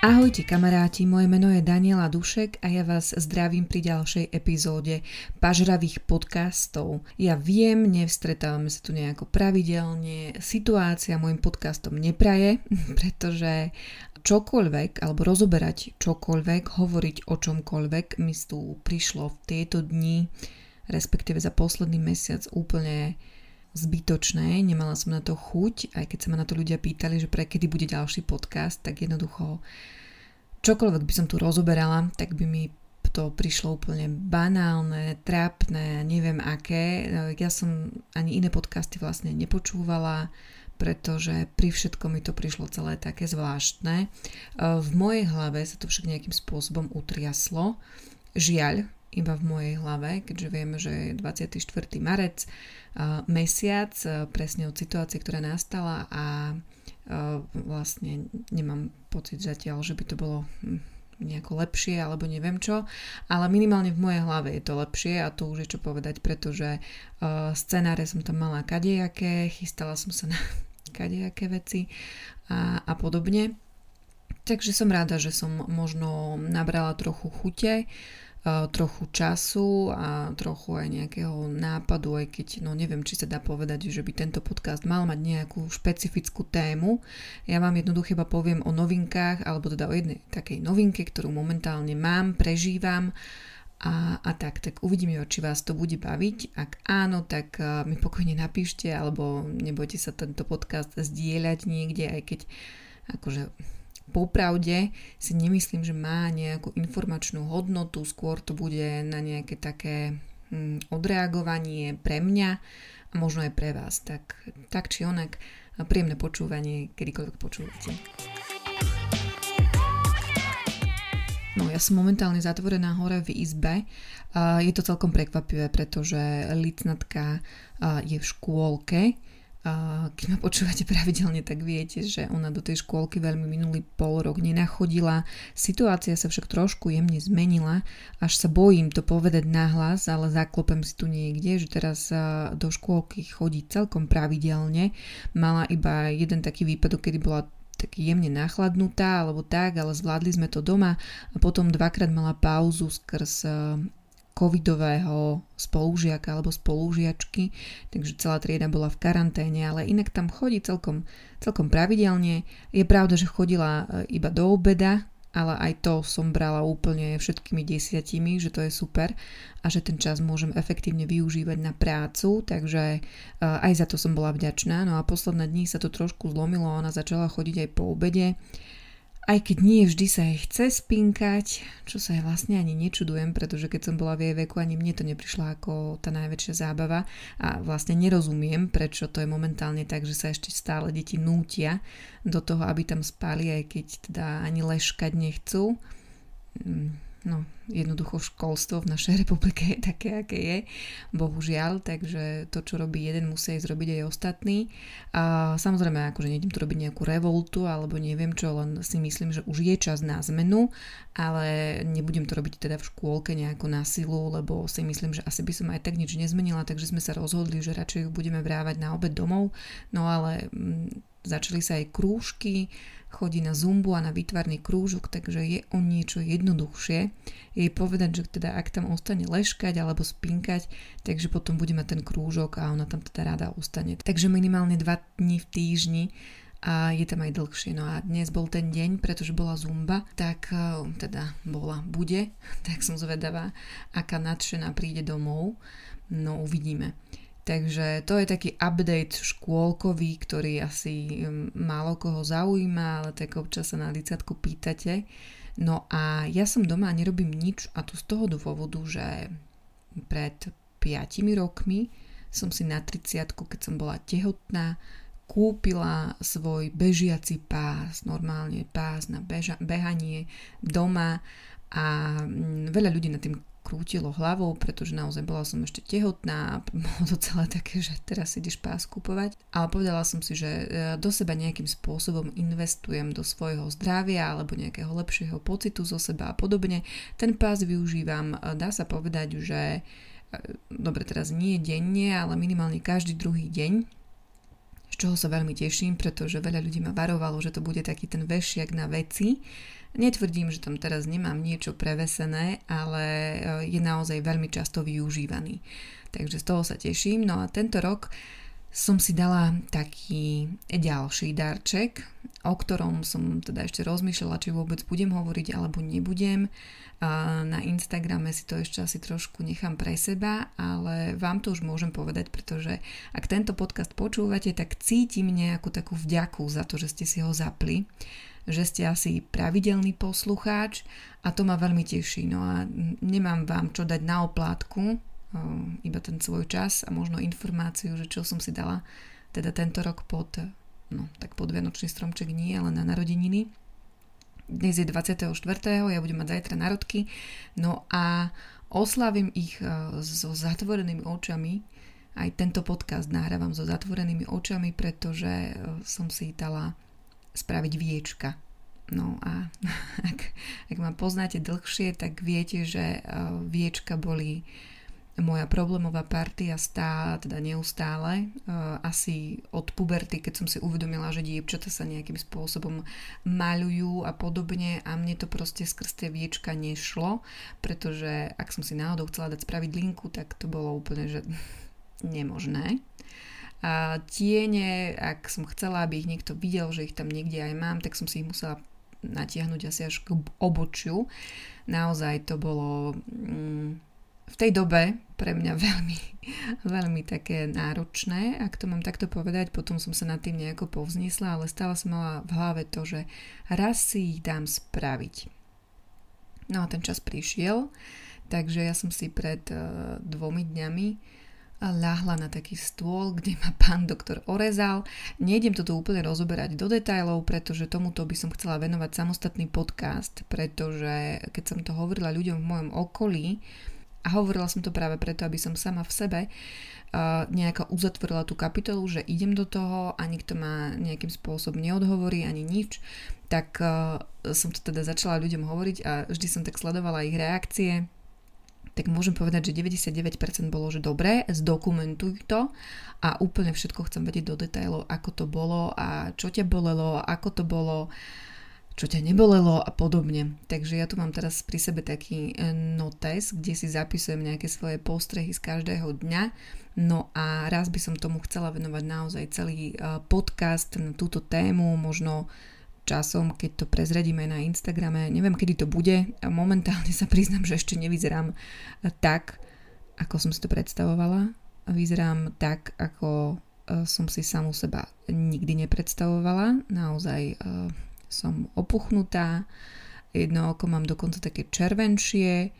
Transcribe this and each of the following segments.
Ahojte kamaráti, moje meno je Daniela Dušek a ja vás zdravím pri ďalšej epizóde pažravých podcastov. Ja viem, nevstretávame sa tu nejako pravidelne, situácia môjim podcastom nepraje, pretože čokoľvek, alebo rozoberať čokoľvek, hovoriť o čomkoľvek mi tu prišlo v tieto dni, respektíve za posledný mesiac úplne zbytočné, nemala som na to chuť, aj keď sa ma na to ľudia pýtali, že pre kedy bude ďalší podcast, tak jednoducho čokoľvek by som tu rozoberala, tak by mi to prišlo úplne banálne, trápne, neviem aké. Ja som ani iné podcasty vlastne nepočúvala, pretože pri všetkom mi to prišlo celé také zvláštne. V mojej hlave sa to však nejakým spôsobom utriaslo. Žiaľ, iba v mojej hlave, keďže vieme, že je 24. marec, mesiac, presne od situácie, ktorá nastala a vlastne nemám pocit zatiaľ, že by to bolo hm, nejako lepšie alebo neviem čo, ale minimálne v mojej hlave je to lepšie a to už je čo povedať, pretože uh, scenáre som tam mala kadejaké, chystala som sa na kadejaké veci a, a podobne. Takže som rada, že som možno nabrala trochu chute trochu času a trochu aj nejakého nápadu, aj keď no neviem, či sa dá povedať, že by tento podcast mal mať nejakú špecifickú tému. Ja vám jednoducho iba poviem o novinkách, alebo teda o jednej takej novinke, ktorú momentálne mám, prežívam a, a tak, tak uvidíme, či vás to bude baviť. Ak áno, tak mi pokojne napíšte, alebo nebojte sa tento podcast zdieľať niekde, aj keď akože popravde si nemyslím, že má nejakú informačnú hodnotu, skôr to bude na nejaké také hm, odreagovanie pre mňa a možno aj pre vás. Tak, tak či onak, príjemné počúvanie, kedykoľvek počúvate. No, ja som momentálne zatvorená hore v izbe. Je to celkom prekvapivé, pretože licnatka je v škôlke keď ma počúvate pravidelne, tak viete, že ona do tej škôlky veľmi minulý pol rok nenachodila. Situácia sa však trošku jemne zmenila, až sa bojím to povedať nahlas, ale zaklopem si tu niekde, že teraz do škôlky chodí celkom pravidelne. Mala iba jeden taký výpadok, kedy bola tak jemne nachladnutá alebo tak, ale zvládli sme to doma a potom dvakrát mala pauzu skrz covidového spolužiaka alebo spolužiačky, takže celá trieda bola v karanténe, ale inak tam chodí celkom, celkom pravidelne. Je pravda, že chodila e, iba do obeda, ale aj to som brala úplne všetkými desiatimi, že to je super a že ten čas môžem efektívne využívať na prácu, takže e, aj za to som bola vďačná. No a posledné dní sa to trošku zlomilo, ona začala chodiť aj po obede aj keď nie vždy sa jej chce spinkať, čo sa jej vlastne ani nečudujem, pretože keď som bola v jej veku, ani mne to neprišlo ako tá najväčšia zábava a vlastne nerozumiem, prečo to je momentálne tak, že sa ešte stále deti nútia do toho, aby tam spali, aj keď teda ani leškať nechcú. Mm, no, jednoducho školstvo v našej republike je také, aké je, bohužiaľ, takže to, čo robí jeden, musí zrobiť aj ostatný. A samozrejme, akože nejdem tu robiť nejakú revoltu, alebo neviem čo, len si myslím, že už je čas na zmenu, ale nebudem to robiť teda v škôlke nejako na silu, lebo si myslím, že asi by som aj tak nič nezmenila, takže sme sa rozhodli, že radšej ju budeme vrávať na obed domov, no ale mm, začali sa aj krúžky, chodí na zumbu a na výtvarný krúžok, takže je o niečo jednoduchšie jej povedať, že teda ak tam ostane leškať alebo spinkať, takže potom bude mať ten krúžok a ona tam teda rada ostane. Takže minimálne dva dní v týždni a je tam aj dlhšie. No a dnes bol ten deň, pretože bola zumba, tak e, teda bola, bude, tak som zvedavá, aká nadšená príde domov. No uvidíme. Takže to je taký update škôlkový, ktorý asi málo koho zaujíma, ale tak občas sa na licátku pýtate. No a ja som doma a nerobím nič a to z toho dôvodu, že pred 5 rokmi som si na 30 keď som bola tehotná, kúpila svoj bežiaci pás, normálne pás na beža- behanie doma a veľa ľudí na tým krútilo hlavou, pretože naozaj bola som ešte tehotná a bolo to celé také, že teraz ideš pás kupovať. Ale povedala som si, že e, do seba nejakým spôsobom investujem do svojho zdravia alebo nejakého lepšieho pocitu zo seba a podobne. Ten pás využívam, e, dá sa povedať, že e, dobre, teraz nie denne, ale minimálne každý druhý deň, z čoho sa veľmi teším, pretože veľa ľudí ma varovalo, že to bude taký ten vešiak na veci, Netvrdím, že tam teraz nemám niečo prevesené, ale e, je naozaj veľmi často využívaný. Takže z toho sa teším. No a tento rok som si dala taký ďalší darček, o ktorom som teda ešte rozmýšľala, či vôbec budem hovoriť alebo nebudem. Na Instagrame si to ešte asi trošku nechám pre seba, ale vám to už môžem povedať, pretože ak tento podcast počúvate, tak cítim nejakú takú vďaku za to, že ste si ho zapli že ste asi pravidelný poslucháč a to ma veľmi teší. No a nemám vám čo dať na oplátku, iba ten svoj čas a možno informáciu, že čo som si dala teda tento rok pod, no tak pod Vianočný stromček nie, ale na narodeniny. Dnes je 24. ja budem mať zajtra narodky, no a oslavím ich so zatvorenými očami, aj tento podcast nahrávam so zatvorenými očami, pretože som si dala spraviť viečka. No a ak, ak ma poznáte dlhšie, tak viete, že viečka boli moja problémová partia stála teda neustále, asi od puberty, keď som si uvedomila, že dievčata sa nejakým spôsobom maľujú a podobne a mne to proste skrz tie viečka nešlo, pretože ak som si náhodou chcela dať spraviť linku, tak to bolo úplne, že nemožné. A tiene, ak som chcela, aby ich niekto videl, že ich tam niekde aj mám, tak som si ich musela natiahnuť asi až k obočiu. Naozaj to bolo mm, v tej dobe pre mňa veľmi, veľmi také náročné, ak to mám takto povedať. Potom som sa nad tým nejako povzniesla, ale stále som mala v hlave to, že raz si ich dám spraviť. No a ten čas prišiel, takže ja som si pred uh, dvomi dňami ľahla na taký stôl, kde ma pán doktor orezal. Nejdem toto úplne rozoberať do detajlov, pretože tomuto by som chcela venovať samostatný podcast, pretože keď som to hovorila ľuďom v mojom okolí, a hovorila som to práve preto, aby som sama v sebe uh, nejako uzatvorila tú kapitolu, že idem do toho a nikto ma nejakým spôsobom neodhovorí ani nič, tak som to teda začala ľuďom hovoriť a vždy som tak sledovala ich reakcie, tak môžem povedať, že 99% bolo, že dobre, zdokumentuj to a úplne všetko chcem vedieť do detailov, ako to bolo a čo ťa bolelo, ako to bolo, čo ťa nebolelo a podobne. Takže ja tu mám teraz pri sebe taký e, notes, kde si zapisujem nejaké svoje postrehy z každého dňa. No a raz by som tomu chcela venovať naozaj celý e, podcast na túto tému, možno časom, keď to prezradíme na Instagrame. Neviem, kedy to bude. Momentálne sa priznam, že ešte nevyzerám tak, ako som si to predstavovala. Vyzerám tak, ako e, som si samú seba nikdy nepredstavovala. Naozaj e, som opuchnutá, jedno oko mám dokonca také červenšie, e,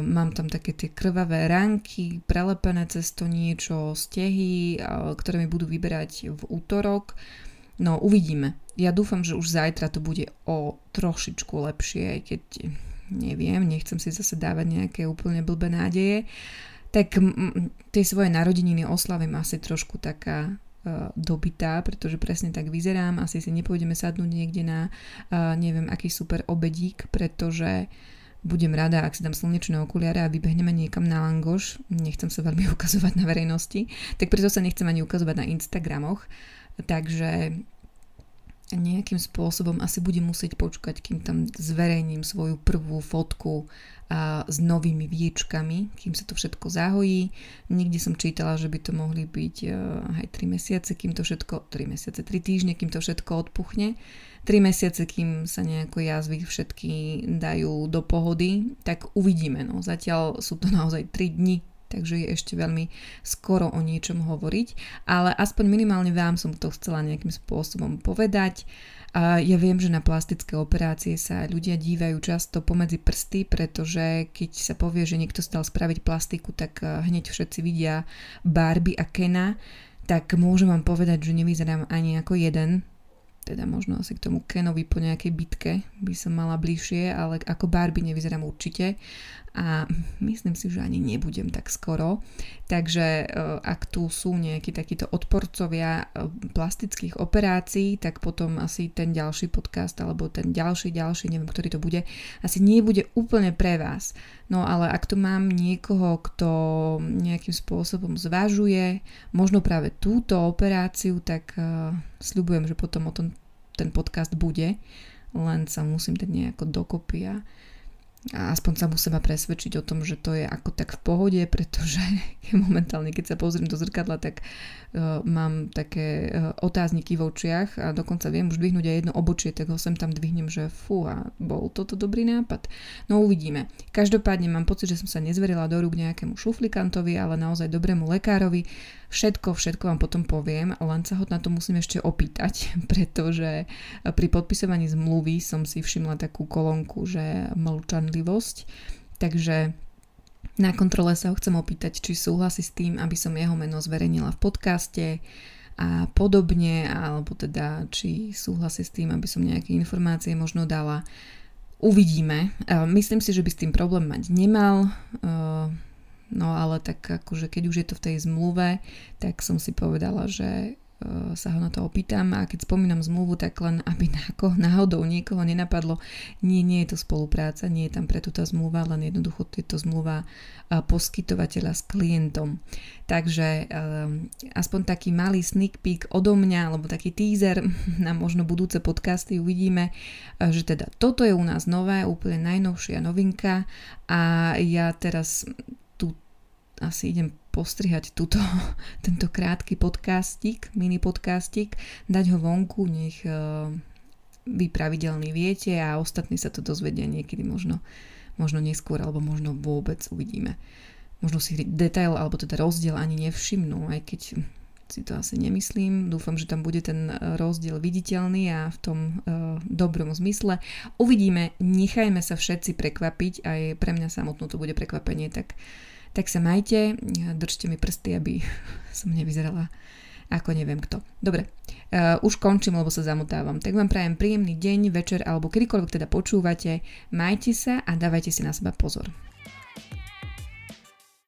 mám tam také tie krvavé ranky, prelepené cez to niečo, stehy, ktoré mi budú vyberať v útorok. No, uvidíme. Ja dúfam, že už zajtra to bude o trošičku lepšie, aj keď neviem, nechcem si zase dávať nejaké úplne blbé nádeje. Tak m- tie svoje narodeniny oslavím asi trošku taká uh, dobitá, pretože presne tak vyzerám. Asi si nepôjdeme sadnúť niekde na uh, neviem aký super obedík, pretože budem rada, ak si dám slnečné okuliare a vybehneme niekam na langoš. Nechcem sa veľmi ukazovať na verejnosti, tak preto sa nechcem ani ukazovať na Instagramoch. Takže nejakým spôsobom asi budem musieť počkať, kým tam zverejním svoju prvú fotku a s novými viečkami, kým sa to všetko zahojí. Niekde som čítala, že by to mohli byť uh, aj 3 mesiace, kým to všetko, 3 mesiace, 3 týždne, kým to všetko odpuchne. 3 mesiace, kým sa nejako jazvy všetky dajú do pohody, tak uvidíme. No. Zatiaľ sú to naozaj 3 dni, takže je ešte veľmi skoro o niečom hovoriť, ale aspoň minimálne vám som to chcela nejakým spôsobom povedať. Ja viem, že na plastické operácie sa ľudia dívajú často pomedzi prsty, pretože keď sa povie, že niekto stal spraviť plastiku, tak eh, hneď všetci vidia Barbie a Kena, tak môžem vám povedať, že nevyzerám ani ako jeden, teda možno asi k tomu Kenovi po nejakej bitke by som mala bližšie, ale ako Barbie nevyzerám určite a myslím si, že ani nebudem tak skoro. Takže e, ak tu sú nejakí takíto odporcovia e, plastických operácií, tak potom asi ten ďalší podcast alebo ten ďalší, ďalší, neviem, ktorý to bude, asi nebude úplne pre vás. No ale ak tu mám niekoho, kto nejakým spôsobom zvažuje možno práve túto operáciu, tak uh, sľubujem, že potom o tom ten podcast bude len sa musím dať nejako dokopy a, a aspoň sa musím presvedčiť o tom, že to je ako tak v pohode, pretože momentálne, keď sa pozriem do zrkadla, tak mám také uh, otázniky v očiach a dokonca viem už dvihnúť aj jedno obočie, tak ho sem tam dvihnem, že fú, a bol toto dobrý nápad. No uvidíme. Každopádne mám pocit, že som sa nezverila do rúk nejakému šuflikantovi, ale naozaj dobrému lekárovi Všetko, všetko vám potom poviem, len sa ho na to musím ešte opýtať, pretože pri podpisovaní zmluvy som si všimla takú kolónku, že mlčanlivosť. Takže na kontrole sa ho chcem opýtať, či súhlasí s tým, aby som jeho meno zverejnila v podcaste a podobne, alebo teda či súhlasí s tým, aby som nejaké informácie možno dala. Uvidíme. Myslím si, že by s tým problém mať nemal No ale tak akože keď už je to v tej zmluve, tak som si povedala, že sa ho na to opýtam a keď spomínam zmluvu, tak len aby náhodou niekoho nenapadlo, nie, nie je to spolupráca, nie je tam preto tá zmluva, len jednoducho je to zmluva e, poskytovateľa s klientom. Takže um, aspoň taký malý sneak peek odo mňa, alebo taký teaser na možno budúce podcasty uvidíme, že teda toto je u nás nové, úplne najnovšia novinka a ja teraz asi idem postrihať túto, tento krátky podcastik, mini podcastik, dať ho vonku, nech uh, vy pravidelný viete a ostatní sa to dozvedia niekedy možno, možno neskôr alebo možno vôbec uvidíme. Možno si detail alebo teda rozdiel ani nevšimnú, aj keď si to asi nemyslím. Dúfam, že tam bude ten rozdiel viditeľný a v tom uh, dobrom zmysle. Uvidíme, nechajme sa všetci prekvapiť, aj pre mňa samotnú to bude prekvapenie, tak tak sa majte, držte mi prsty, aby som nevyzerala ako neviem kto. Dobre, uh, už končím, lebo sa zamotávam. Tak vám prajem príjemný deň, večer alebo kedykoľvek teda počúvate. Majte sa a dávajte si na seba pozor.